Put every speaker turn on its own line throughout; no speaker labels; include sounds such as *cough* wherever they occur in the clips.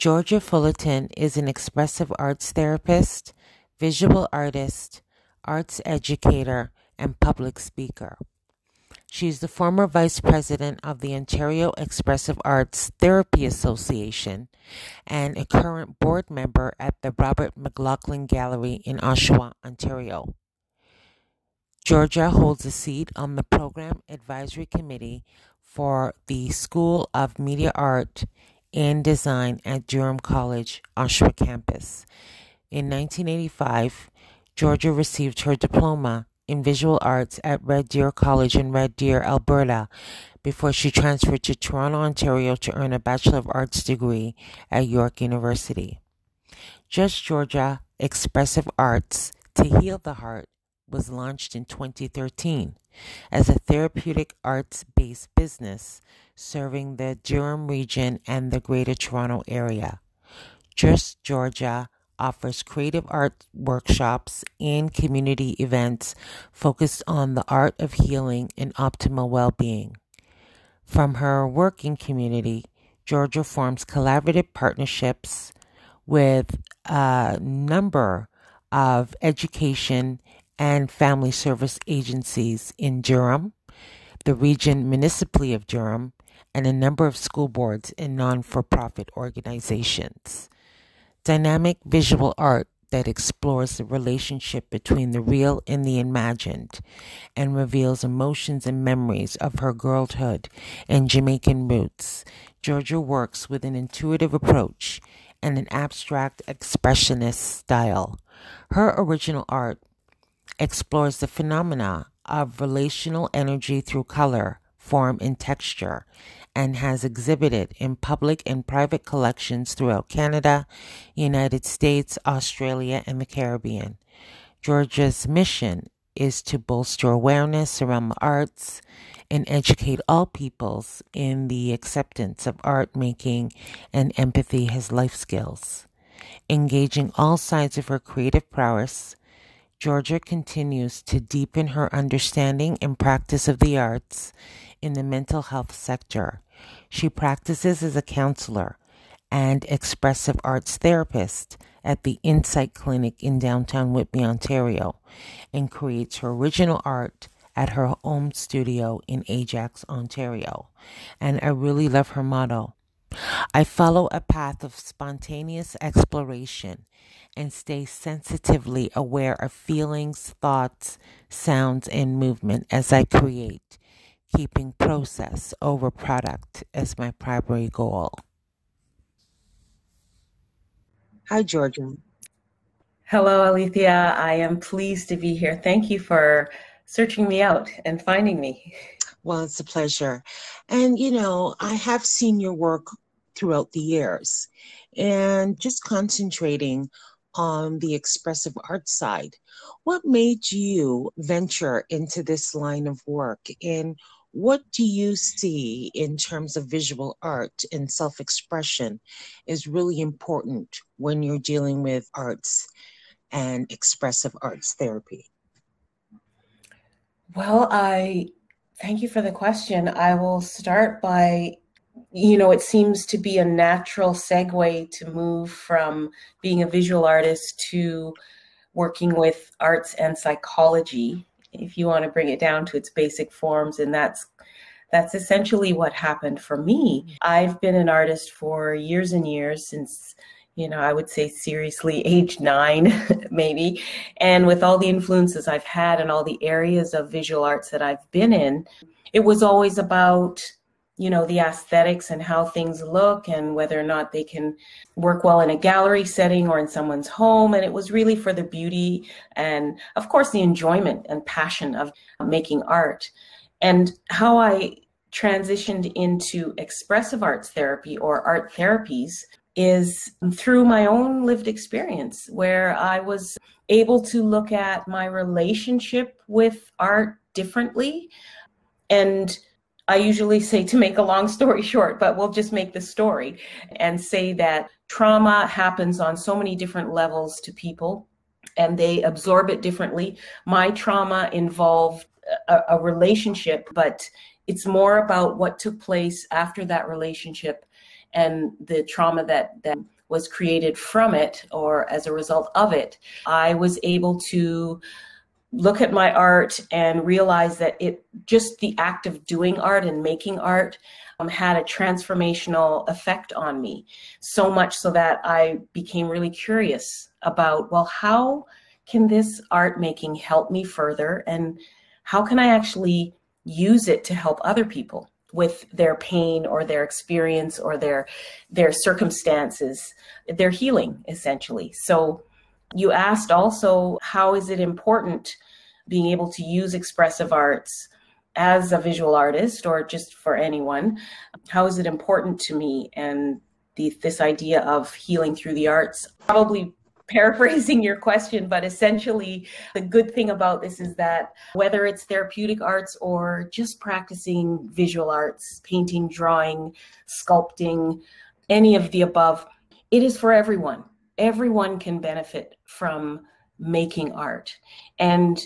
Georgia Fullerton is an expressive arts therapist, visual artist, arts educator, and public speaker. She is the former vice president of the Ontario Expressive Arts Therapy Association and a current board member at the Robert McLaughlin Gallery in Oshawa, Ontario. Georgia holds a seat on the Program Advisory Committee for the School of Media Art and Design at Durham College, Oshawa campus. In 1985, Georgia received her diploma in visual arts at Red Deer College in Red Deer, Alberta, before she transferred to Toronto, Ontario to earn a Bachelor of Arts degree at York University. Just Georgia Expressive Arts to Heal the Heart was launched in 2013 as a therapeutic arts based business serving the Durham region and the Greater Toronto Area. Just Georgia offers creative art workshops and community events focused on the art of healing and optimal well being. From her working community, Georgia forms collaborative partnerships with a number of education and family service agencies in Durham, the region municipally of Durham, and a number of school boards and non for profit organizations. Dynamic visual art that explores the relationship between the real and the imagined and reveals emotions and memories of her girlhood and Jamaican roots. Georgia works with an intuitive approach and an abstract expressionist style. Her original art explores the phenomena of relational energy through color, form, and texture and has exhibited in public and private collections throughout Canada, United States, Australia, and the Caribbean. Georgia's mission is to bolster awareness around the arts and educate all peoples in the acceptance of art making and empathy as life skills. Engaging all sides of her creative prowess, Georgia continues to deepen her understanding and practice of the arts in the mental health sector. She practices as a counselor and expressive arts therapist at the Insight Clinic in downtown Whitby, Ontario, and creates her original art at her home studio in Ajax, Ontario. And I really love her motto. I follow a path of spontaneous exploration and stay sensitively aware of feelings, thoughts, sounds, and movement as I create keeping process over product as my primary goal. Hi, Georgia.
Hello, Alethea. I am pleased to be here. Thank you for searching me out and finding me.
Well, it's a pleasure. And, you know, I have seen your work throughout the years and just concentrating on the expressive art side. What made you venture into this line of work and what do you see in terms of visual art and self expression is really important when you're dealing with arts and expressive arts therapy?
Well, I thank you for the question. I will start by you know, it seems to be a natural segue to move from being a visual artist to working with arts and psychology. If you want to bring it down to its basic forms and that's that's essentially what happened for me. Mm-hmm. I've been an artist for years and years since you know i would say seriously age 9 *laughs* maybe. And with all the influences i've had and all the areas of visual arts that i've been in it was always about you know the aesthetics and how things look and whether or not they can work well in a gallery setting or in someone's home. And it was really for the beauty and of course the enjoyment and passion of making art. And how i transitioned into expressive arts therapy or art therapies is through my own lived experience where i was able to look at my relationship with art differently and I usually say to make a long story *laughs* short, but we'll just make the story and say that trauma happens on so many different levels to people and they absorb it differently. My trauma involved a, a relationship, but it's more about what took place after that relationship and the trauma that, that was created from it or as a result of it, I was able to look at my art and realize that it just the act of doing art and making art um, had a transformational effect on me. So much so that i became really curious about well how can this art making help me further? And how can i actually use it to help other people with their pain or their experience or their their circumstances their healing essentially. So you asked also how is it important being able to use expressive arts as a visual artist or just for anyone? How is it important to me? And the, this idea of healing through the arts probably paraphrasing your question, but essentially, the good thing about this is that whether it's therapeutic arts or just practicing visual arts, painting, drawing, sculpting, any of the above, it is for everyone. Everyone can benefit from making art. And,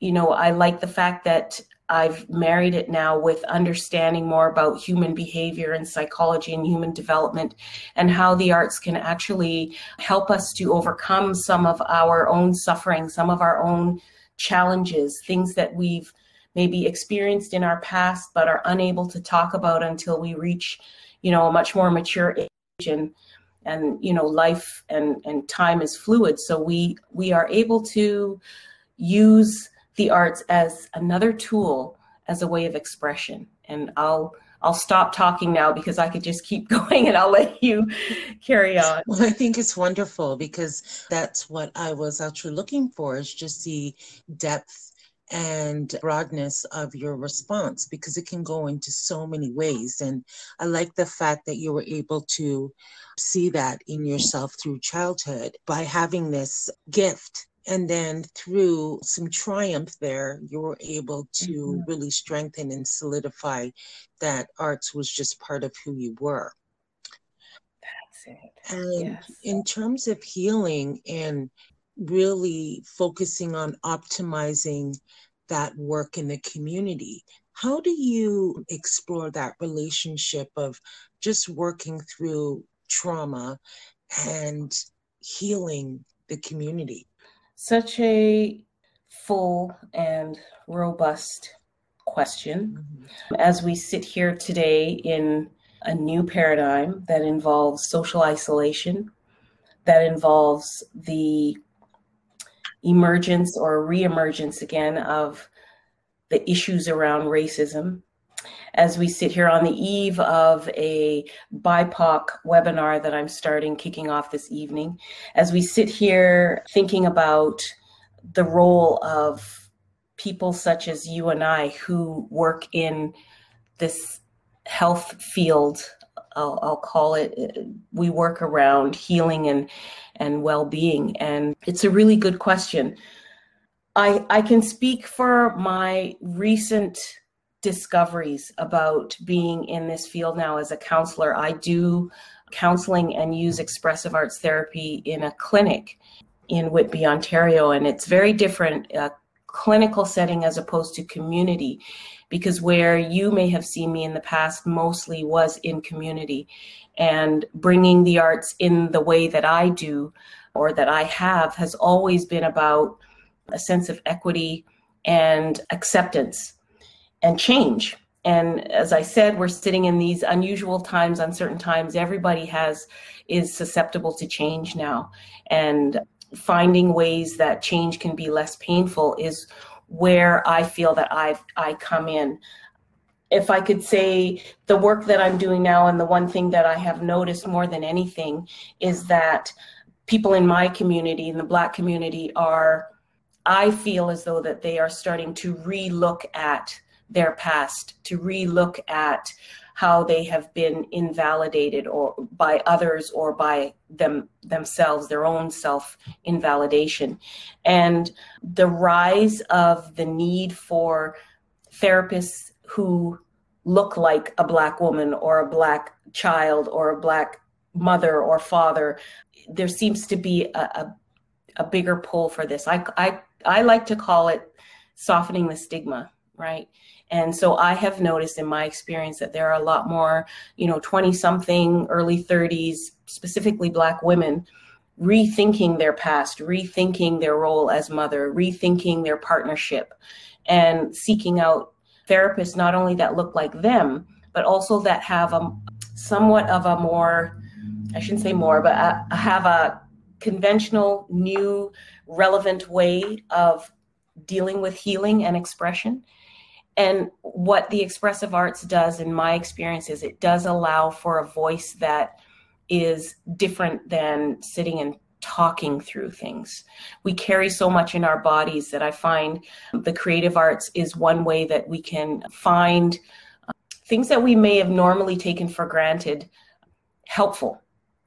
you know, I like the fact that I've married it now with understanding more about human behavior and psychology and human development and how the arts can actually help us to overcome some of our own suffering, some of our own challenges, things that we've maybe experienced in our past but are unable to talk about until we reach, you know, a much more mature age and and you know life and and time is fluid. So we we are able to use the arts as another tool as a way of expression. And I'll I'll stop talking now because I could just keep *laughs* going and I'll let you carry on.
Well, I think it's wonderful because that's what I was actually looking for is just the depth and broadness of your response because it can go into so many ways. And I like the fact that you were able to see that in yourself through childhood by having this gift and then through some triumph there you were able to mm-hmm. really strengthen and solidify that arts was just part of who you were
that's it
and yes. in terms of healing and really focusing on optimizing that work in the community how do you explore that relationship of just working through trauma and healing the community
such a full and robust question. Mm-hmm. As we sit here today in a new paradigm that involves social isolation, that involves the emergence or reemergence again of the issues around racism, as we sit here on the eve of a BIPOC webinar that I'm starting, kicking off this evening, as we sit here thinking about the role of people such as you and I who work in this health field. I'll, I'll call it. We work around healing and and well-being, and it's a really good question. I I can speak for my recent discoveries about being in this field now as a counselor. I do counseling and use expressive arts therapy in a clinic in Whitby, Ontario, and it's very different clinical setting as opposed to community because where you may have seen me in the past mostly was in community and bringing the arts in the way that I do or that I have has always been about a sense of equity and acceptance and change. And as I said, we're sitting in these unusual times, uncertain times. Everybody has is susceptible to change now. And finding ways that change can be less painful is where I feel that I've I come in. If I could say the work that I'm doing now, and the one thing that I have noticed more than anything is that people in my community, in the Black community, are, I feel as though that they are starting to re-look at their past, to relook at how they have been invalidated or by others or by them themselves their own self invalidation and the rise of the need for therapists who look like a black woman or a black child or a black mother or father there seems to be a, a, a bigger pull for this. I, I i like to call it softening the stigma right And so I have noticed in my experience that there are a lot more, you know, 20 something, early 30s, specifically Black women, rethinking their past, rethinking their role as mother, rethinking their partnership, and seeking out therapists not only that look like them, but also that have a somewhat of a more, I shouldn't say more, but a, have a conventional, new, relevant way of dealing with healing and expression. And what the expressive arts does, in my experience, is it does allow for a voice that is different than sitting and talking through things. We carry so much in our bodies that I find the creative arts is one way that we can find uh, things that we may have normally taken for granted helpful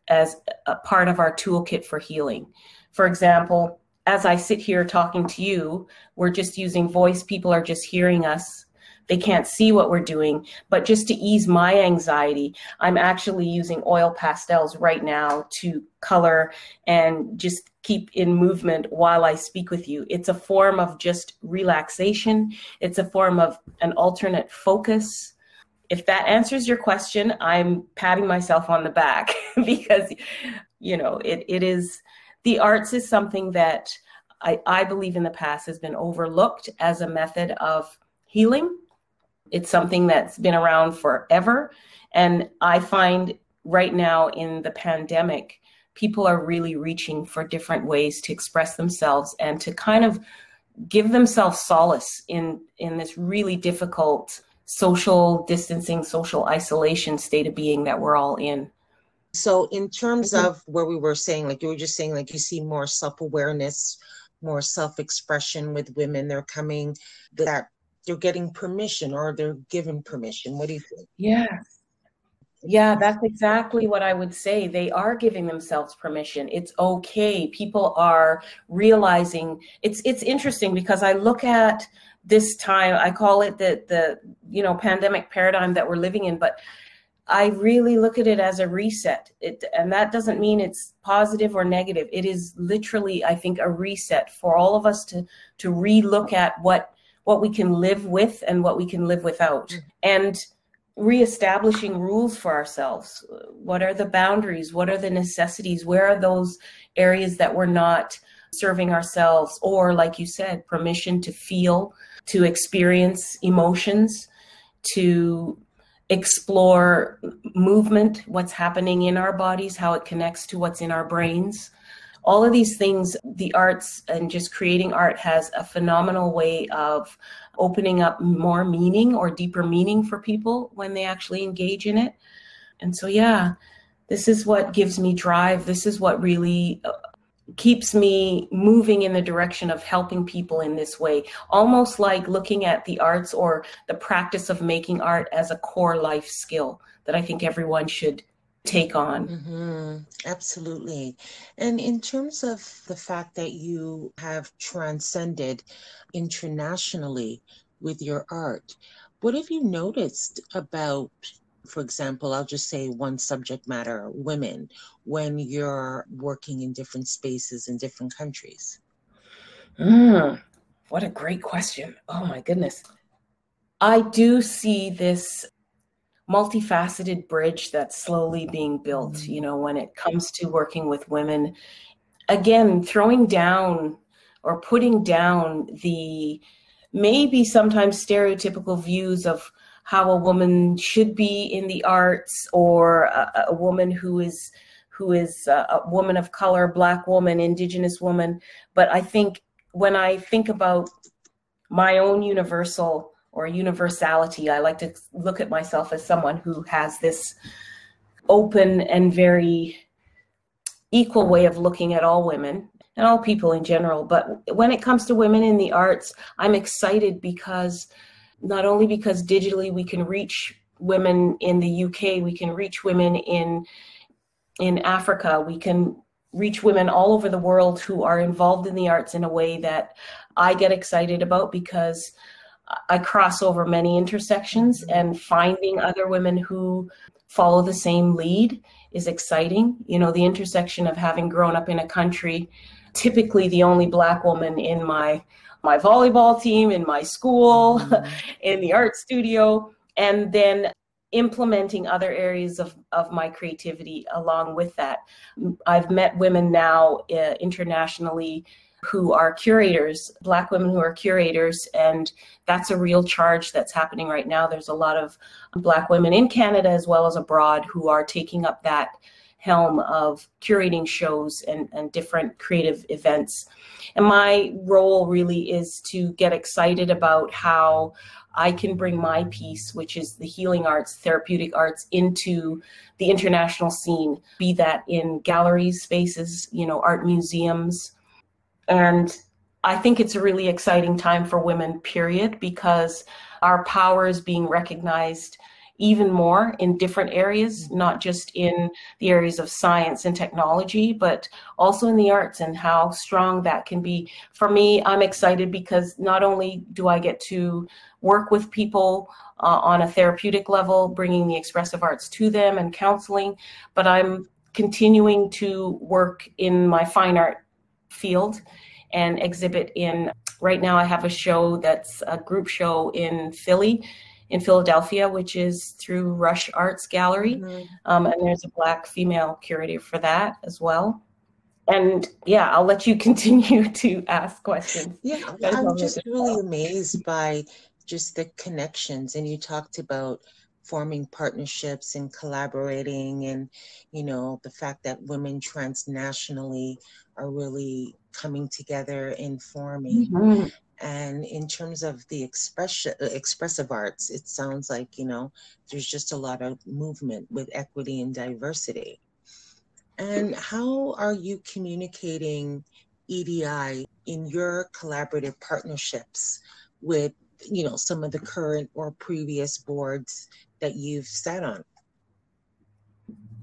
as a part of our toolkit for healing. For example, as I sit here talking to you, we're just using voice. People are just hearing us. They can't see what we're doing. But just to ease my anxiety, I'm actually using oil pastels right now to color and just keep in movement while I speak with you. It's a form of just relaxation, it's a form of an alternate focus. If that answers your question, I'm patting myself on the back *laughs* because, you know, it, it is the arts is something that I, I believe in the past has been overlooked as a method of healing. It's something that's been around forever. And I find right now in the pandemic, people are really reaching for different ways to express themselves and to kind of give themselves solace in in this really difficult social distancing social isolation state of being that we're all in
so, in terms mm-hmm. of where we were saying, like you were just saying, like you see more self awareness, more self expression with women, they're coming that they're getting permission or they're given permission. What do you think?
Yeah. Yeah, that's exactly what I would say. They are giving themselves permission. It's okay. People are realizing it's it's interesting because I look at this time, I call it the the you know pandemic paradigm that we're living in, but I really look at it as a reset. It, and that doesn't mean it's positive or negative. It is literally, I think, a reset for all of us to to relook at what what we can live with and what we can live without, mm. and reestablishing rules for ourselves. What are the boundaries? What are the necessities? Where are those areas that we're not serving ourselves? Or, like you said, permission to feel, to experience emotions, to explore movement, what's happening in our bodies, how it connects to what's in our brains. All of these things, the arts and just creating art has a phenomenal way of opening up more meaning or deeper meaning for people when they actually engage in it. And so, yeah, this is what gives me drive. This is what really uh, keeps me moving in the direction of helping people in this way, almost like looking at the arts or the practice of making art as a core life skill that I think everyone should take on.
Mm-hmm. Absolutely. And in terms of the fact that you have transcended internationally with your art, what have you noticed about for example, I'll just say one subject matter women when you're working in different spaces in different countries?
Mm, what a great question. Oh my goodness. I do see this multifaceted bridge that's slowly being built, mm-hmm. you know, when it comes to working with women. Again, throwing down or putting down the maybe sometimes stereotypical views of how a woman should be in the arts or a, a woman who is who is a, a woman of color, black woman, indigenous woman. But I think when I think about my own universal or universality, I like to look at myself as someone who has this open and very equal way of looking at all women and all people in general. But when it comes to women in the arts, I'm excited because not only because digitally we can reach women in the UK, we can reach women in in Africa, we can reach women all over the world who are involved in the arts in a way that I get excited about because I cross over many intersections mm-hmm. and finding other women who follow the same lead is exciting. You know, the intersection of having grown up in a country typically the only black woman in my my volleyball team, in my school, mm-hmm. *laughs* in the art studio, and then implementing other areas of, of my creativity along with that. I've met women now uh, internationally who are curators, Black women who are curators, and that's a real charge that's happening right now. There's a lot of Black women in Canada as well as abroad who are taking up that helm of curating shows and, and different creative events. And my role really is to get excited about how I can bring my piece, which is the healing arts, therapeutic arts, into the international scene, be that in galleries, spaces, you know, art museums, and I think it's a really exciting time for women, period, because our power is being recognized even more in different areas, not just in the areas of science and technology, but also in the arts and how strong that can be. For me, I'm excited because not only do I get to work with people uh, on a therapeutic level, bringing the expressive arts to them and counseling, but I'm continuing to work in my fine art field and exhibit in right now i have a show that's a group show in philly in philadelphia which is through rush arts gallery. Mm-hmm. um, and there's a black female curator for that as well. And yeah i'll let you *laughs* continue to ask questions.
Yeah i'm just really amazed by just the connections. And you talked about forming partnerships and collaborating and you know the fact that women transnationally are really coming together and forming. Mm-hmm. And in terms of the expression uh, expressive arts it sounds like you know there's just a lot of movement with equity and diversity and how are you communicating edi in your collaborative partnerships with you know some of the current or previous boards that you've sat on?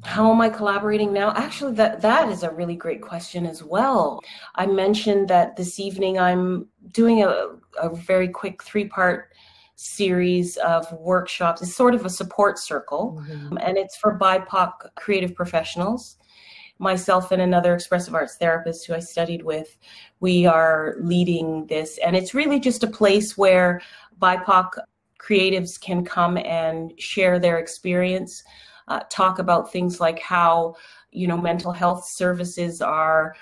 How am I collaborating now? Actually, that that is a really great question as well. I mentioned that this evening I'm doing a, a very quick three part series of workshops. It's sort of a support circle, mm-hmm. and it's for BIPOC creative professionals. Myself and another expressive arts therapist who I studied with, we are leading this, and it's really just a place where BIPOC creatives can come and share their experience, uh, talk about things like how, you know, mental health services are,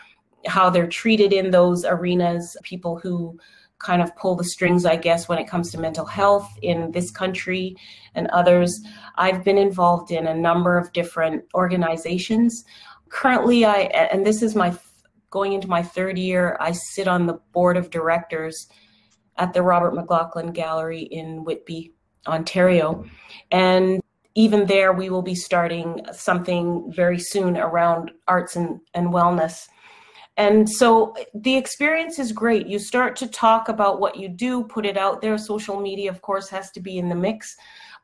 how they're treated in those arenas, people who kind of pull the strings, I guess, when it comes to mental health in this country and others. I've been involved in a number of different organizations. Currently, I, and this is my going into my third year, I sit on the board of directors at the Robert McLaughlin Gallery in Whitby, Ontario. And even there, we will be starting something very soon around arts and, and wellness. And so the experience is great. You start to talk about what you do, put it out there. Social media, of course, has to be in the mix.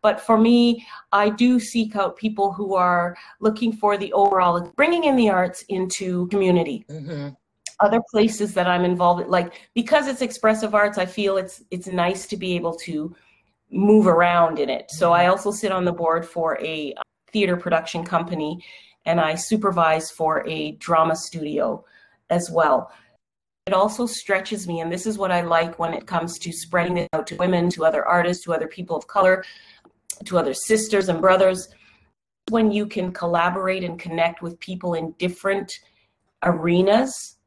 But for me, I do seek out people who are looking for the overall, bringing in the arts into community. Mm-hmm other places that I'm involved in, like because it's expressive arts, I feel it's it's nice to be able to move around in it. So I also sit on the board for a uh, theater production company and I supervise for a drama studio as well. It also stretches me, and this is what I like when it comes to spreading it out to women, to other artists, to other people of color, to other sisters and brothers. When you can collaborate and connect with people in different arenas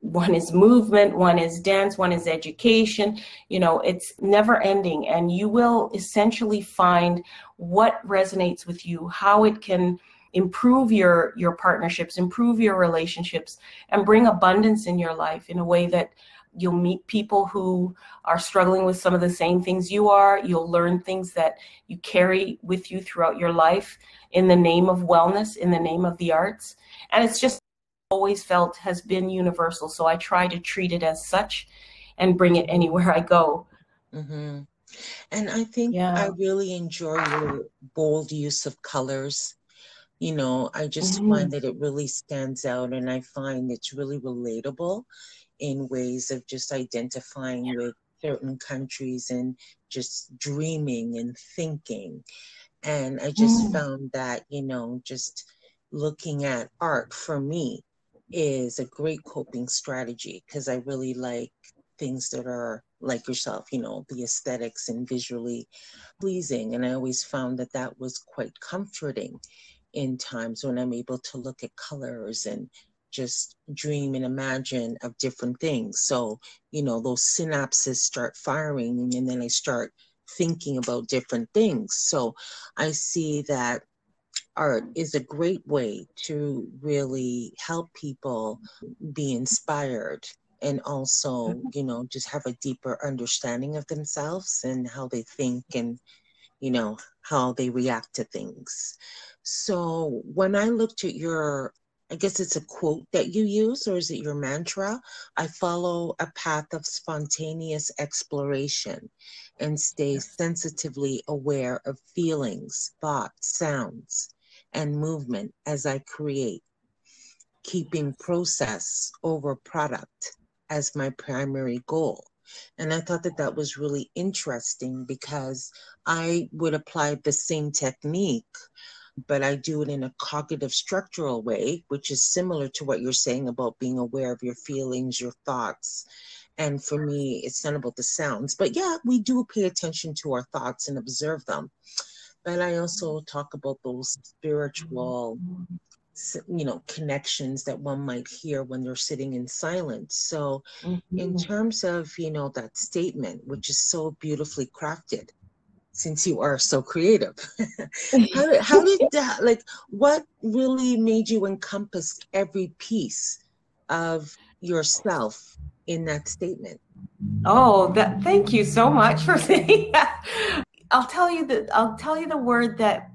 one is movement one is dance one is education. You know it's never ending and you will essentially find what resonates with you how it can improve your your partnerships improve your relationships and bring abundance in your life in a way that you'll meet people who are struggling with some of the same things you are. You'll learn things that you carry with you throughout your life in the name of wellness in the name of the arts. And it's just always felt has been universal. So I try to treat it as such and bring it anywhere I go.
Mm-hmm. And I think yeah. I really enjoy your bold use of colors. You know, I just mm-hmm. find that it really stands out and I find it's really relatable in ways of just identifying yeah. with certain countries and just dreaming and thinking. And I just mm. found that, you know, just looking at art for me is a great coping strategy because I really like things that are like yourself, you know, the aesthetics and visually pleasing. And I always found that that was quite comforting in times when I'm able to look at colors and just dream and imagine of different things. So, you know, those synapses start firing and then I start thinking about different things. So I see that art is a great way to really help people be inspired and also mm-hmm. you know just have a deeper understanding of themselves and how they think and you know how they react to things. So when i looked at your i guess it's a quote that you use or is it your mantra? I follow a path of spontaneous exploration and stay sensitively aware of feelings thoughts sounds and movement as i create keeping process over product as my primary goal. And I thought that that was really interesting because I would apply the same technique, but I do it in a cognitive structural way, which is similar to what you're saying about being aware of your feelings, your thoughts. And for me, it's not about the sounds, but yeah, we do pay attention to our thoughts and observe them. But I also talk about those spiritual you know connections that one might hear when they're sitting in silence. So mm-hmm. in terms of you know that statement which is so beautifully crafted since you are so creative *laughs* how, how did *laughs* that like what really made you encompass every piece of yourself in that statement?
Oh that thank you so much for *laughs* saying that i'll tell you that i'll tell you the word that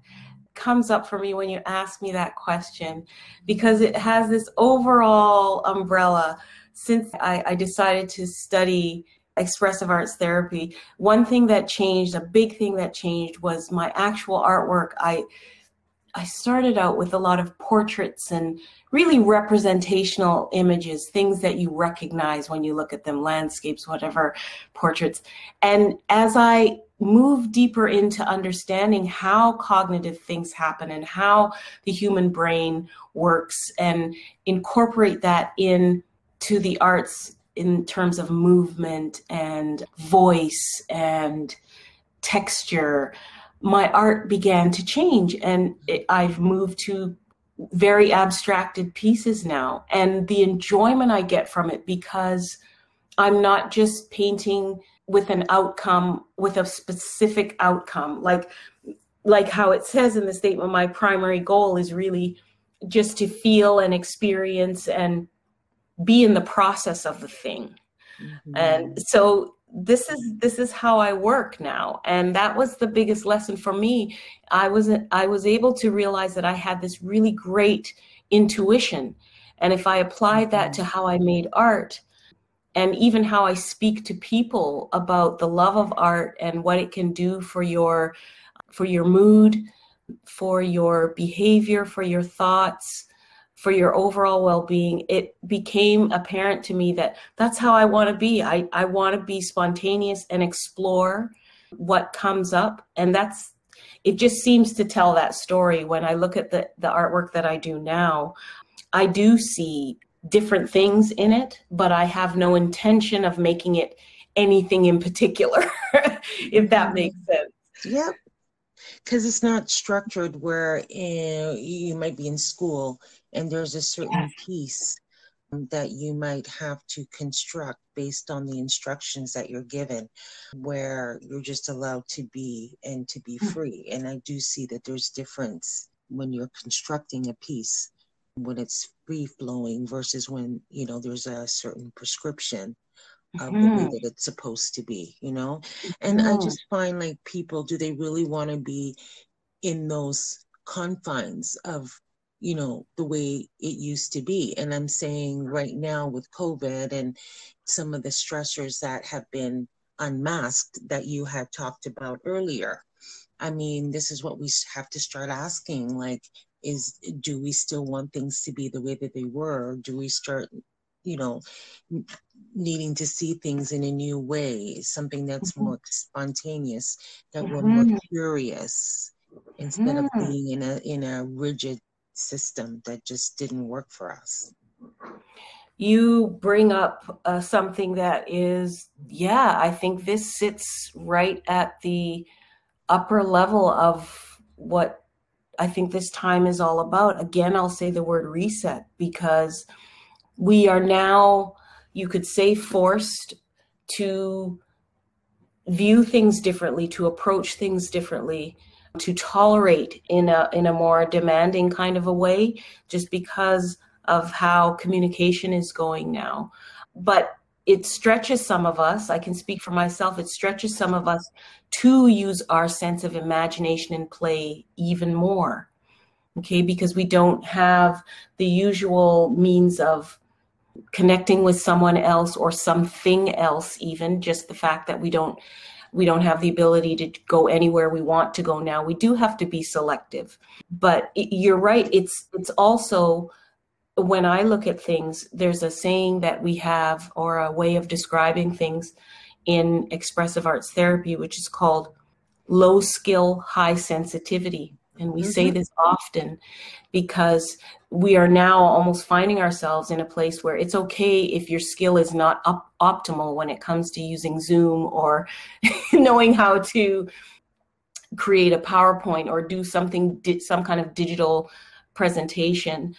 comes up for me when you ask me that question because it has this overall umbrella. Since I, I decided to study expressive arts therapy, one thing that changed, a big thing that changed was my actual artwork. I I started out with a lot of portraits and really representational images, things that you recognize when you look at them, landscapes, whatever, portraits. And as I move deeper into understanding how cognitive things happen and how the human brain works and incorporate that in to the arts in terms of movement and voice and texture. My art began to change and it, i've moved to very abstracted pieces now. And the enjoyment i get from it because i'm not just painting with an outcome with a specific outcome. Like like how it says in the statement my primary goal is really just to feel and experience and be in the process of the thing. Mm-hmm. and so this is this is how i work now. And that was the biggest lesson for me. I was i was able to realize that i had this really great intuition. And if i applied that mm-hmm. to how i made art and even how I speak to people about the love of art and what it can do for your for your mood, for your behavior, for your thoughts, for your overall well-being, it became apparent to me that that's how I want to be. I, I want to be spontaneous and explore what comes up. And that's it just seems to tell that story when I look at the, the artwork that I do now. I do see different things in it, but I have no intention of making it anything in particular, *laughs* if that makes sense.
Yep. Because it's not structured where uh, you might be in school and there's a certain piece that you might have to construct based on the instructions that you're given, where you're just allowed to be and to be hmm. free. And I do see that there's difference when you're constructing a piece when it's free flowing versus when you know there's a certain prescription of mm-hmm. the way mm-hmm. that it's supposed to be you know and mm-hmm. i just find like people do they really want to be in those confines of you know the way it used to be and i'm saying right now with covid and some of the stressors that have been unmasked that you had talked about earlier i mean this is what we have to start asking like is do we still want things to be the way that they were? Do we start, you know, needing to see things in a new way, something that's mm-hmm. more spontaneous, that mm-hmm. we're more curious instead mm-hmm. of being in a in a rigid system that just didn't work for us.
you bring up uh, something that is, yeah, I think this sits right at the upper level of what I think this time is all about. Again, I'll say the word reset because we are now, you could say, forced to view things differently, to approach things differently, to tolerate in a in a more demanding kind of a way, just because of how communication is going now. But it stretches some of us, I can speak for myself, it stretches some of us to use our sense of imagination and play even more. Okay, because we don't have the usual means of connecting with someone else or something else even just the fact that we don't we don't have the ability to go anywhere we want to go now we do have to be selective but you're right it's it's also when I look at things, there's a saying that we have or a way of describing things in expressive arts therapy, which is called low skill, high sensitivity. And we mm-hmm. say this often because we are now almost finding ourselves in a place where it's okay if your skill is not up- optimal when it comes to using Zoom or *laughs* knowing how to create a PowerPoint or do something, some kind of digital presentation.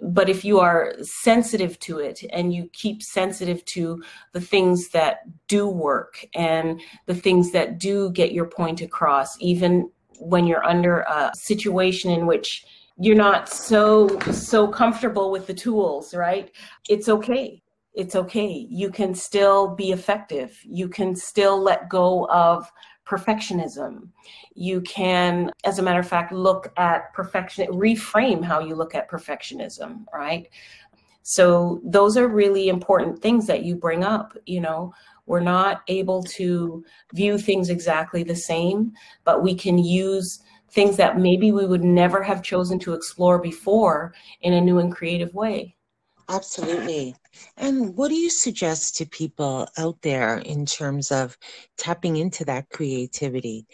But if you are sensitive to it and you keep sensitive to the things that do work and the things that do get your point across even when you're under a situation in which you're not so so comfortable with the tools right? It's okay. It's okay. You can still be effective. You can still let go of perfectionism. You can, as a matter of fact, look at perfection, reframe how you look at perfectionism, right? So those are really important things that you bring up. You know, we're not able to view things exactly the same, but we can use things that maybe we would never have chosen to explore before in a new and creative way.
Absolutely. And what do you suggest to people out there in terms of tapping into that creativity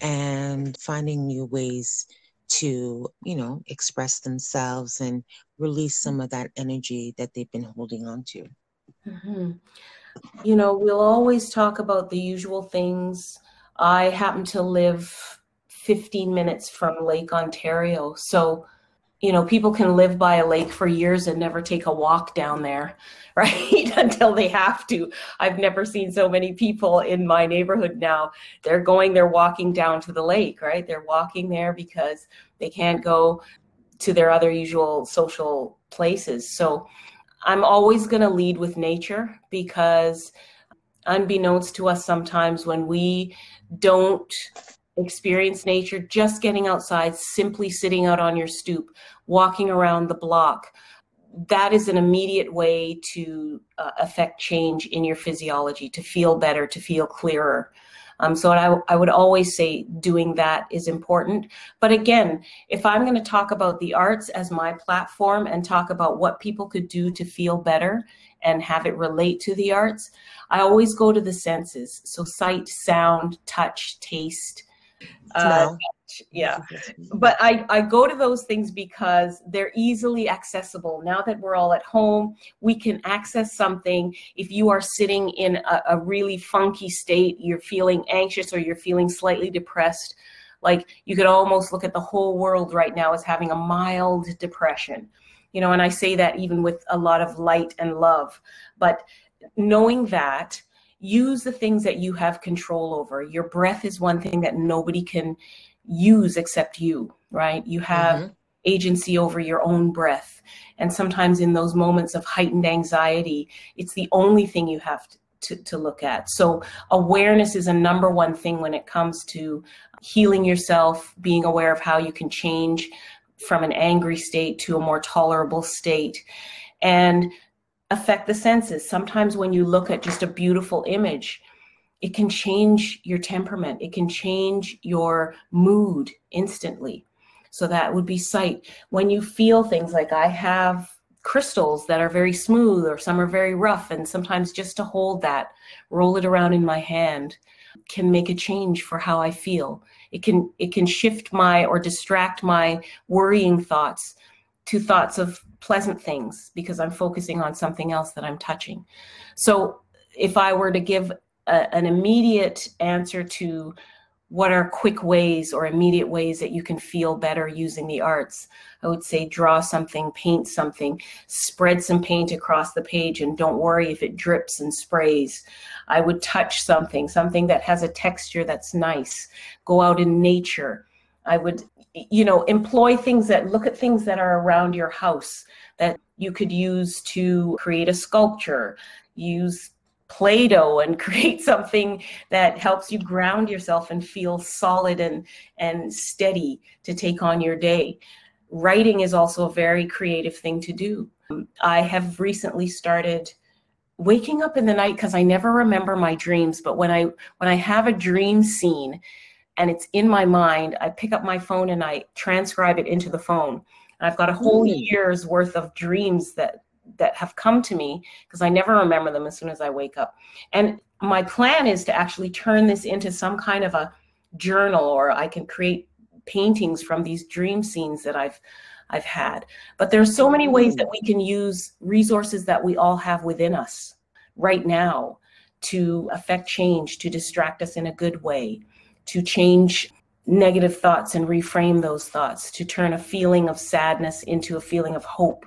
and finding new ways to, you know, express themselves and release some of that energy that they've been holding on to?
Mm-hmm. You know, we'll always talk about the usual things. I happen to live 15 minutes from Lake Ontario. So you know, people can live by a lake for years and never take a walk down there, *laughs* right? Until they have to. I've never seen so many people in my neighborhood now. They're going, they're walking down to the lake, right? They're walking there because they can't go to their other usual social places. So I'm always going to lead with nature because unbeknownst to us sometimes when we don't experience nature, just getting outside, simply sitting out on your stoop, walking around the block. That is an immediate way to uh, affect change in your physiology, to feel better, to feel clearer. Um, so I, I would always say doing that is important. But again, if I'm going to talk about the arts as my platform and talk about what people could do to feel better and have it relate to the arts, I always go to the senses. So sight, sound, touch, taste, uh, yeah. But I, I go to those things because they're easily accessible. Now that we're all at home we can access something. If you are sitting in a, a really funky state you're feeling anxious or you're feeling slightly depressed like you could almost look at the whole world right now as having a mild depression. You know and i say that even with a lot of light and love. But knowing that use the things that you have control over. Your breath is one thing that nobody can use except you, right? You have mm-hmm. agency over your own breath. And sometimes in those moments of heightened anxiety, it's the only thing you have to, to, to look at. So, awareness is a number one thing when it comes to healing yourself, being aware of how you can change from an angry state to a more tolerable state. And affect the senses. Sometimes when you look at just a beautiful image, it can change your temperament, it can change your mood instantly. So that would be sight. When you feel things like I have crystals that are very smooth or some are very rough, and sometimes just to hold that, roll it around in my hand can make a change for how I feel. It can it can shift my or distract my worrying thoughts to thoughts of pleasant things because I'm focusing on something else that I'm touching. So if I were to give a, an immediate answer to what are quick ways or immediate ways that you can feel better using the arts? I would say draw something, paint something, spread some paint across the page, and don't worry if it drips and sprays. I would touch something, something that has a texture that's nice. Go out in nature. I would, you know, employ things that look at things that are around your house that you could use to create a sculpture. Use Play-Doh and *laughs* create something that helps you ground yourself and feel solid and, and steady to take on your day. Writing is also a very creative thing to do. I have recently started waking up in the night because I never remember my dreams, but when I when I have a dream scene and it's in my mind, I pick up my phone and I transcribe it into the phone. And I've got a whole mm. year's worth of dreams that that have come to me because I never remember them as soon as I wake up. And my plan is to actually turn this into some kind of a journal or I can create paintings from these dream scenes that I've I've had. But there's so many ways that we can use resources that we all have within us right now to affect change, to distract us in a good way, to change negative thoughts and reframe those thoughts, to turn a feeling of sadness into a feeling of hope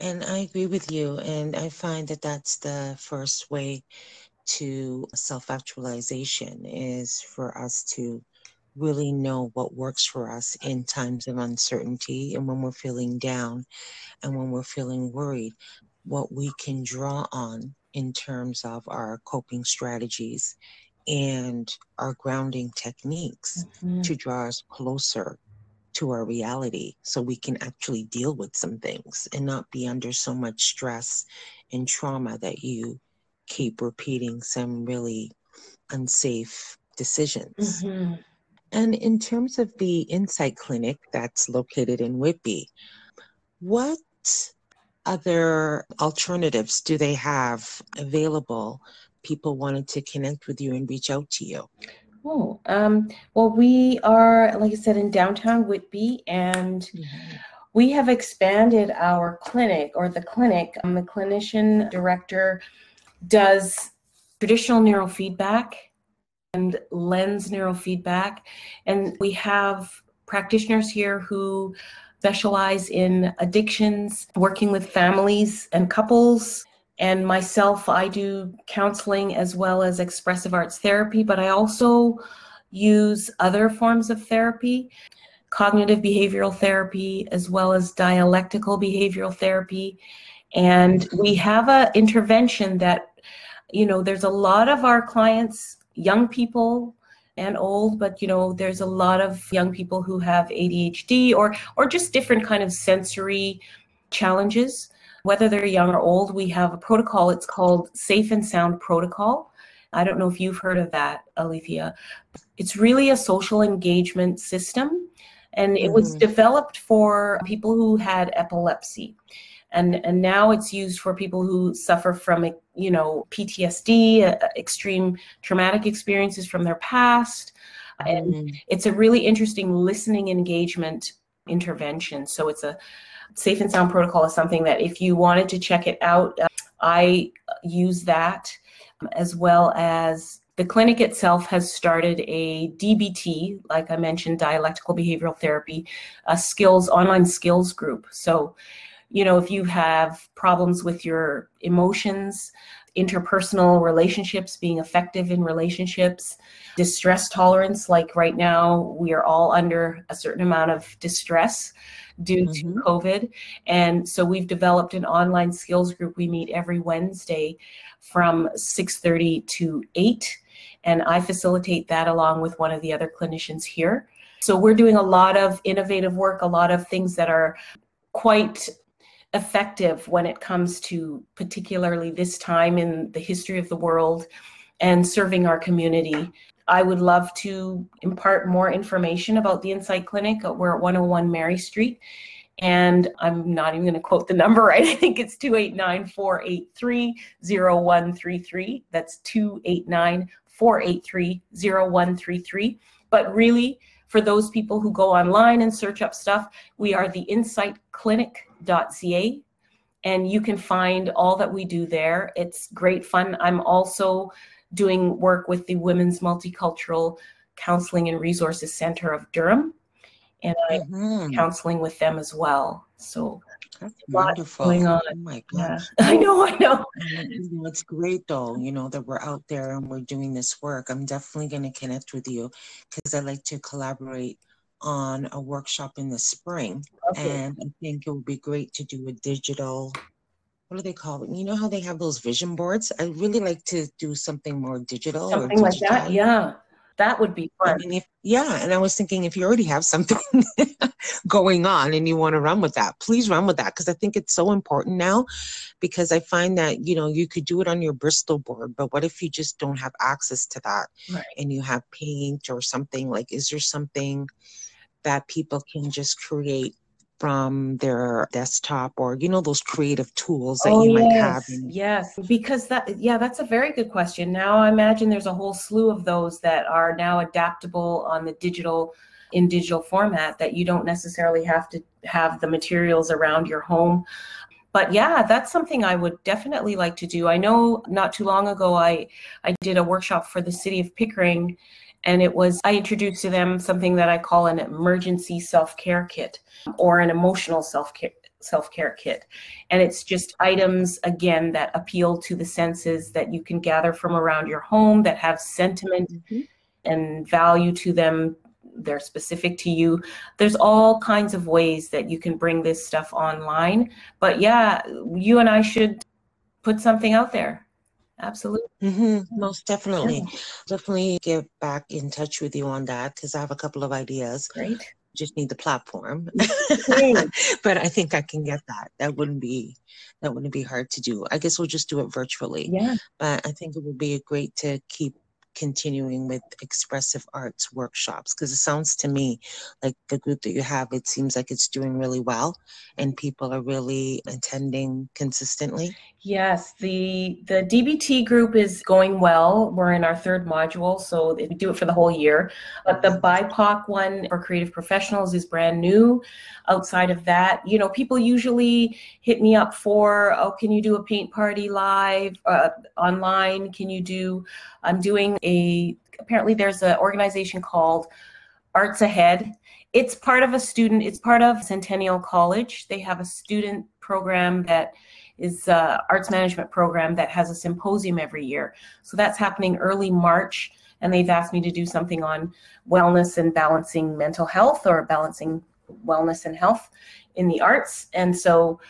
and I agree with you. And I find that that's the first way to self actualization is for us to really know what works for us in times of uncertainty and when we're feeling down and when we're feeling worried, what we can draw on in terms of our coping strategies and our grounding techniques mm-hmm. to draw us closer to our reality so we can actually deal with some things and not be under so much stress and trauma that you keep repeating some really unsafe decisions. Mm-hmm. And in terms of the Insight Clinic that's located in Whitby, what other alternatives do they have available? People wanted to connect with you and reach out to you.
Oh, um, well, we are, like I said, in downtown Whitby, and mm-hmm. we have expanded our clinic or the clinic. Um, the clinician director does traditional neurofeedback and lens neurofeedback, and we have practitioners here who specialize in addictions, working with families and couples and myself, I do counseling as well as expressive arts therapy, but I also use other forms of therapy, cognitive behavioral therapy, as well as dialectical behavioral therapy. And we have an intervention that, you know, there's a lot of our clients, young people and old, but you know, there's a lot of young people who have ADHD or or just different kind of sensory challenges whether they're young or old, we have a protocol. It's called Safe and Sound Protocol. I don't know if you've heard of that, Alethea. It's really a social engagement system, and it was mm-hmm. developed for people who had epilepsy. And, and now it's used for people who suffer from you know PTSD, uh, extreme traumatic experiences from their past, and mm-hmm. it's a really interesting listening engagement intervention. So it's a Safe and Sound Protocol is something that if you wanted to check it out, uh, I use that um, as well as the clinic itself has started a DBT, like I mentioned, dialectical behavioral therapy, a skills online skills group. So, you know, if you have problems with your emotions, interpersonal relationships, being effective in relationships, distress tolerance, like right now, we are all under a certain amount of distress due mm-hmm. to COVID. And so we've developed an online skills group. We meet every Wednesday from 6:30 to 8 and I facilitate that along with one of the other clinicians here. So we're doing a lot of innovative work, a lot of things that are quite effective when it comes to particularly this time in the history of the world and serving our community. I would love to impart more information about the Insight Clinic. We're at 101 Mary Street. And I'm not even going to quote the number *laughs* right. I think it's 289 483 0133. That's 289 483 0133. But really, For those people who go online and search up stuff, we are the insightclinic.ca and you can find all that we do there. It's great fun. I'm also doing work with the Women's Multicultural Counseling and Resources Center of Durham, and I'm mm-hmm. counseling with them as well. So
that's wonderful. Going on. Oh my *laughs*
gosh. Yeah. I know, I know.
And, you know. It's great though, you know, that we're out there and we're doing this work. I'm definitely going to connect with you because I like to collaborate on a workshop in the spring. Okay. And I think it would be great to do a digital what do they call it? You know how they have those vision boards? I really like to do something more digital.
Something like that, yeah. That would be fun.
if, yeah, and I was thinking if you already have something *laughs* going on and you want to run with that, please run with that because I think it's so important now. Because I find that you know you could do it on your Bristol board, but what if you just don't have access to that
right.
and you have paint or something? Like, is there something that people can just create from their desktop or you know those creative tools that oh, you might
yes,
have
in- yes because that yeah that's a very good question. Now i imagine there's a whole slew of those that are now adaptable on the digital in digital format that you don't necessarily have to have the materials around your home. But yeah that's something i would definitely like to do. I know not too long ago i i did a workshop for the city of pickering and it was, I introduced to them something that I call an emergency self care kit or an emotional self care self care kit. And it's just items, again, that appeal to the senses that you can gather from around your home that have sentiment mm-hmm. and value to them. They're specific to you. There's all kinds of ways that you can bring this stuff online. But yeah, you and I should put something out there absolutely
mm-hmm. most definitely. yeah. definitely get back in touch with you on that because i have a couple of ideas.
Great.
Just need the platform. *laughs* But i think i can get that. That wouldn't be that wouldn't be hard to do. I guess we'll just do it virtually.
Yeah.
But i think it would be great to keep continuing with expressive arts workshops because it sounds to me like the group that you have it seems like it's doing really well and people are really attending consistently
yes the the dbt group is going well we're in our third module so we do it for the whole year but the bipoc one for creative professionals is brand new outside of that you know people usually hit me up for oh can you do a paint party live uh, online can you do i'm doing a apparently there's an organization called Arts Ahead. It's part of a student, it's part of Centennial College. They have a student program that is arts management program that has a symposium every year. So that's happening early March and they've asked me to do something on wellness and balancing mental health or balancing wellness and health in the arts. And so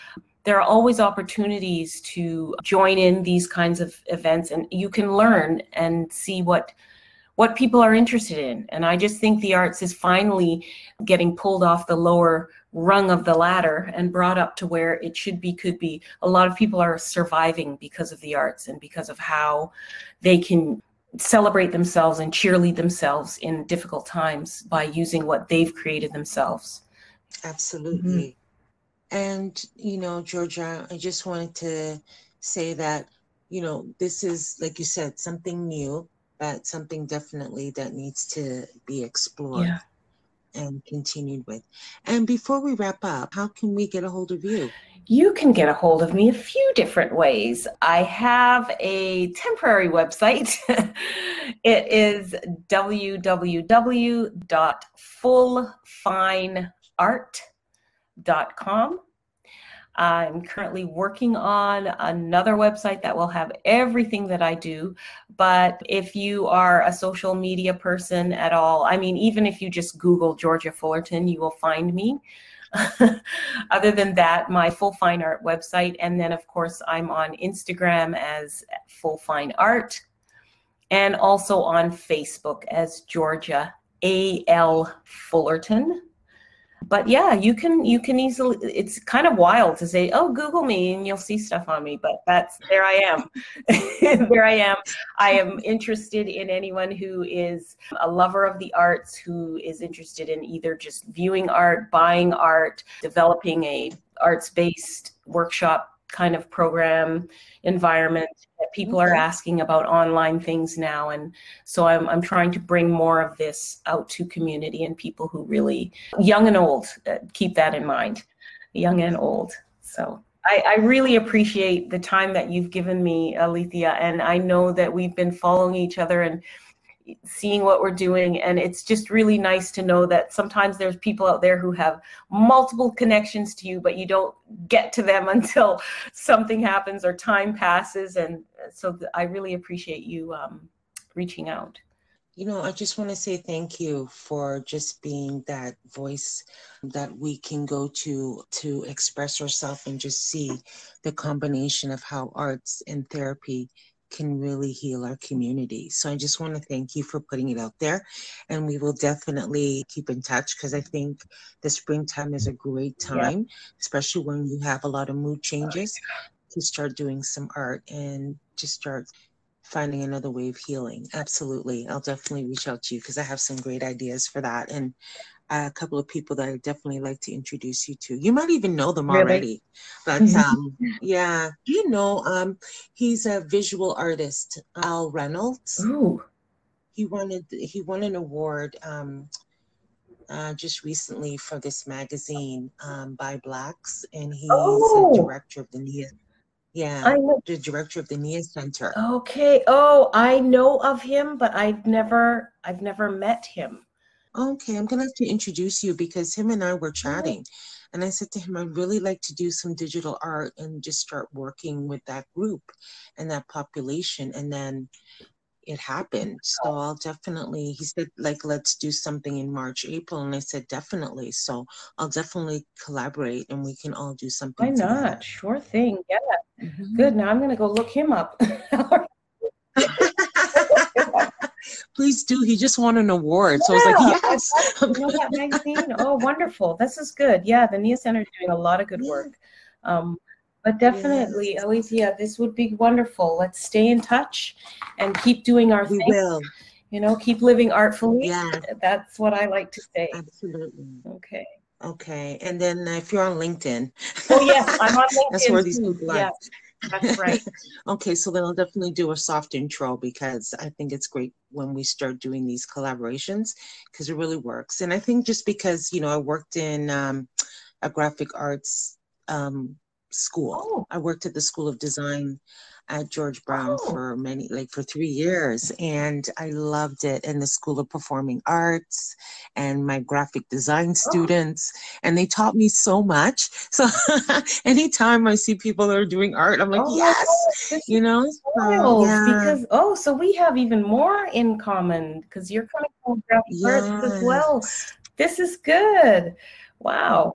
there are always opportunities to join in these kinds of events and you can learn and see what what people are interested in and i just think the arts is finally getting pulled off the lower rung of the ladder and brought up to where it should be could be a lot of people are surviving because of the arts and because of how they can celebrate themselves and cheerlead themselves in difficult times by using what they've created themselves
absolutely mm-hmm. And, you know, Georgia, I just wanted to say that, you know, this is, like you said, something new, but something definitely that needs to be explored yeah. And continued with. And before we wrap up, how can we get a hold of you?
You can get a hold of me a few different ways. I have a temporary website. *laughs* it is www.fullfineart.com com. I'm currently working on another website that will have everything that I do. But if you are a social media person at all, I mean, even if you just Google Georgia Fullerton, you will find me. *laughs* Other than that, my Full Fine Art website. And then, of course, I'm on Instagram as Full Fine Art and also on Facebook as Georgia A.L. Fullerton but yeah you can you can easily it's kind of wild to say oh google me and you'll see stuff on me but that's there i am. *laughs* There i am. I am interested in anyone who is a lover of the arts who is interested in either just viewing art buying art developing a arts based workshop kind of program environment that people okay. are asking about online things now and so I'm, I'm trying to bring more of this out to community and people who really young and old uh, keep that in mind young and old so I, I, really appreciate the time that you've given me alethea and i know that we've been following each other and seeing what we're doing and it's just really nice to know that sometimes there's people out there who have multiple connections to you but you don't get to them *laughs* until something happens or time passes and so i really appreciate you um, reaching out.
You know i just want to say thank you for just being that voice that we can go to to express ourselves and just see the combination of how arts and therapy can really heal our community. So I just want to thank you for putting it out there. And we will definitely keep in touch because I think the springtime is a great time, yeah. especially when you have a lot of mood oh, changes, to start doing some art and to start finding another way of healing. Absolutely. I'll definitely reach out to you because I have some great ideas for that. And a couple of people that I definitely like to introduce you to. You might even know them really? already, but *laughs* um, yeah, you know? Um, he's a visual artist, Al Reynolds.
Ooh.
He wanted he won an award um, uh, just recently for this magazine um, by Blacks, and he's oh. the director of the Nia. Yeah, the director of the Nia Center.
Okay. Oh, I know of him, but I've never I've never met him.
Okay, I'm gonna have to introduce you because him and I were chatting. And I said to him, I'd really like to do some digital art and just start working with that group and that population. And then it happened. So I'll definitely, he said, like, let's do something in March, April. And I said, definitely. So I'll definitely collaborate and we can all do something.
Why not? Together. Sure thing. Yeah. Mm-hmm. Good. Now I'm going to go look him up. *laughs* *laughs*
please do. He just won an award. Yeah, so I was like, yes.
you know that magazine? Oh, wonderful. This is good. Yeah, the Nia Center is doing a lot of good work. Um, but definitely, yes. Alicia, this would be wonderful. Let's stay in touch and keep doing our we thing. Will. You know, keep living artfully. Yeah. That's what I like to say.
Absolutely.
Okay.
Okay. And then if you're on LinkedIn.
Oh, yes. I'm on LinkedIn. *laughs*
That's where these people
are. Yeah. That's right. *laughs*
okay, so then I'll definitely do a soft intro because I think it's great when we start doing these collaborations because it really works. And I think just because, you know, I worked in um, a graphic arts um, school, oh. I worked at the School of Design at George Brown oh. for many, like for three years. And I loved it in the School of Performing Arts and my graphic design oh. students. Oh. And they taught me so much. So *laughs* anytime I see people that are doing art, I'm like, oh, yes, you know?
So, yeah. Because, oh, so we have even more in common because you're coming from graphic yes. arts as well. This is good. Wow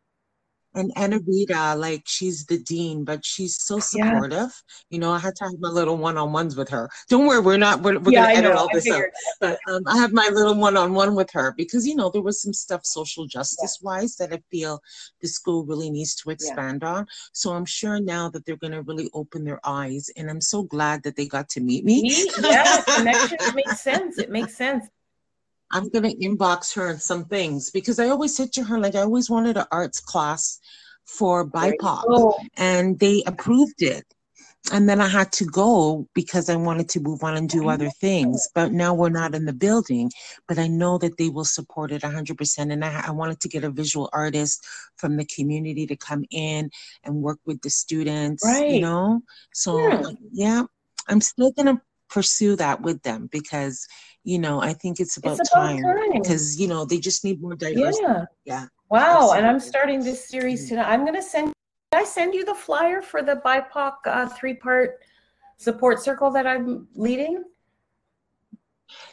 and Anavita, like she's the dean, but she's so supportive. Yeah. You know, I had to have my little one-on-ones with her. Don't worry, we're not we're, we're yeah, gonna edit all this out. But um, I have my little one-on-one with her because you know there was some stuff social justice wise that I feel the school really needs to expand yeah. on. So I'm sure now that they're gonna really open their eyes, and I'm so glad that they got to meet me.
me? Yeah, connections make sense. It makes sense.
I'm going to inbox her on some things because I always said to her, like, I always wanted an arts class for BIPOC, and they approved it. And then I had to go because I wanted to move on and do other things. But now we're not in the building, but I know that they will support it 100%. And I, I wanted to get a visual artist from the community to come in and work with the students, right. you know? So, yeah, yeah I'm still going to pursue that with them because you know i think it's about, it's about time because you know they just need more diversity. Yeah, yeah
wow absolutely. and i'm starting this series tonight. I'm going to send i send you the flyer for the bipoc uh, three part support circle that i'm leading?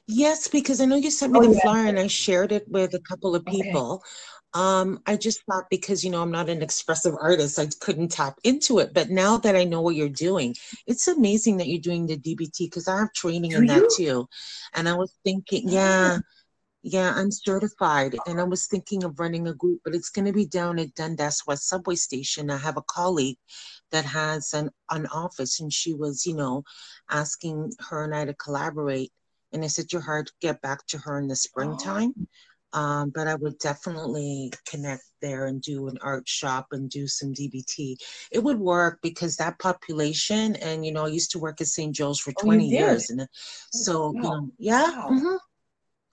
Yes because i know you sent me oh, the yeah. flyer and i shared it with a couple of people. okay. Um, I just thought because you know I'm not an expressive artist, I couldn't tap into it. But now that I know what you're doing, it's amazing that you're doing the DBT because I have training Do in you? that too. And I was thinking, yeah, yeah, I'm certified, and I was thinking of running a group, but it's going to be down at Dundas West subway station. I have a colleague that has an an office, and she was, you know, asking her and I to collaborate. And I said to her to get back to her in the springtime. Um, but I would definitely connect there and do an art shop and do some DBT. It would work because that population, and you know, I used to work at St. Joe's for 20
oh,
years. And so, wow. you know, yeah, wow. mm-hmm.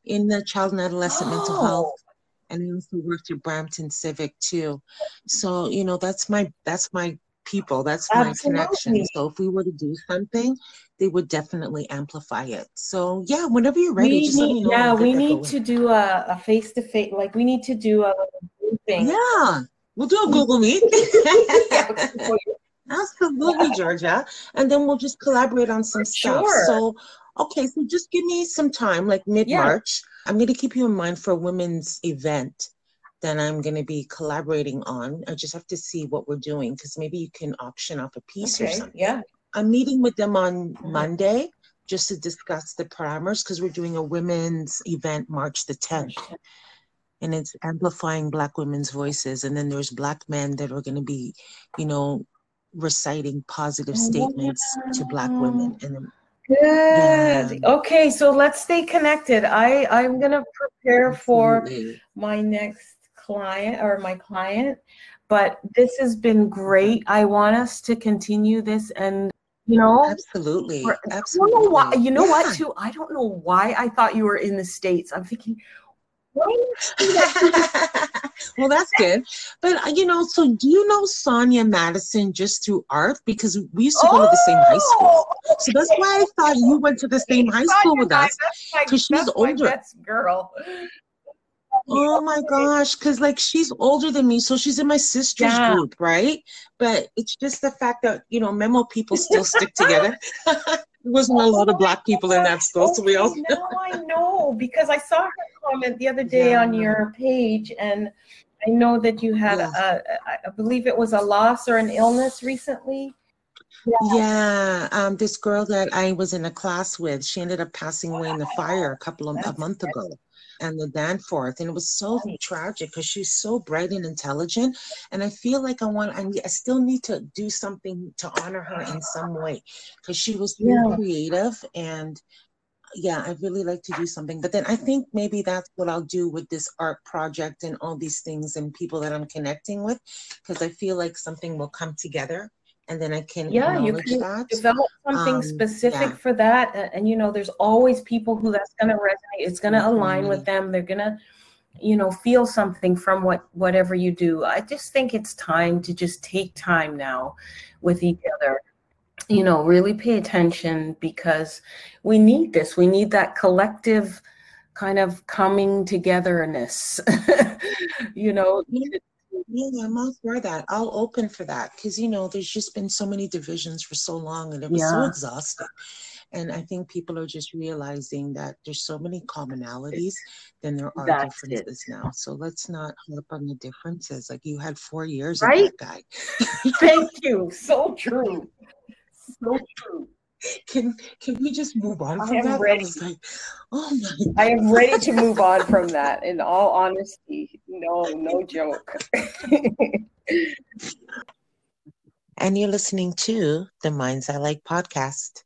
in the child and adolescent oh. mental health. And I also worked at Brampton Civic too. So, you know, that's my that's my people. That's my Absolutely. connection. So if we were to do something, they would definitely amplify it. So yeah, whenever you're ready,
we
just
need,
let me know.
Yeah, we need to do a face to face. Like we need to do a
thing. Yeah, we'll do a Google Meet. *laughs* *laughs* Absolutely, Georgia. And then we'll just collaborate on some stuff. Sure. So okay, so just give me some time, like mid March. Yeah. I'm going to keep you in mind for a women's event that I'm going to be collaborating on. I just have to see what we're doing because maybe you can auction off a piece okay. or something.
Yeah.
I'm meeting with them on mm-hmm. Monday just to discuss the parameters because we're doing a women's event March the 10th. And it's amplifying Black women's voices. And then there's Black men that are going to be, you know, reciting positive statements to Black women. And then
Good. Yeah. Okay, so let's stay connected. I I'm gonna prepare Absolutely. for my next client or my client, but this has been great. I want us to continue this and you know
absolutely for,
absolutely you know, why, you know yeah. what too? I don't know why i thought you were in the states. I'm thinking *laughs*
well that's good. But uh, you know so do you know sonia madison just through art because we used to go oh, to the same high school. Okay. so that's why i thought you went to the same high school with us because she's older.
girl
Oh my gosh, because like she's older than me, so she's in my sister's yeah. group, right? But it's just the fact that you know memo people still stick together. there *laughs* wasn't a lot of black people in that school, so we all. *laughs*
now I know because I saw her comment the other day yeah. on your page, and I know that you had, yeah. a, I believe it was a loss or an illness recently.
Yeah. yeah. Um, this girl that I was in a class with, she ended up passing away in the fire a couple of a month ago and the Danforth. And it was so tragic because she's so bright and intelligent. And I feel like I want, I, I still need to do something to honor her in some way because she was really yeah. creative and yeah, I'd really like to do something. But then I think maybe that's what I'll do with this art project and all these things and people that I'm connecting with, because I feel like something will come together and then I can
yeah you can that. develop something um, specific yeah. for that and, and, you know there's always people who that's going to resonate it's going to mm-hmm. align with them they're going to you know feel something from what whatever you do I just think it's time to just take time now with each other you know really pay attention because we need this we need that collective kind of coming togetherness *laughs* you know
yeah, I'm all for that. I'll open for that because you know there's just been so many divisions for so long, and it was yeah. so exhausting. And I think people are just realizing that there's so many commonalities than there are That's differences it. now. So let's not harp on the differences. Like you had four years right? of that
guy. *laughs* Thank you. So true. So true
can can we just move on
from I am that? Ready. I, like, oh my I am ready to move on *laughs* from that. In all honesty, no, no joke. *laughs*
and you're listening to the Minds I Like podcast.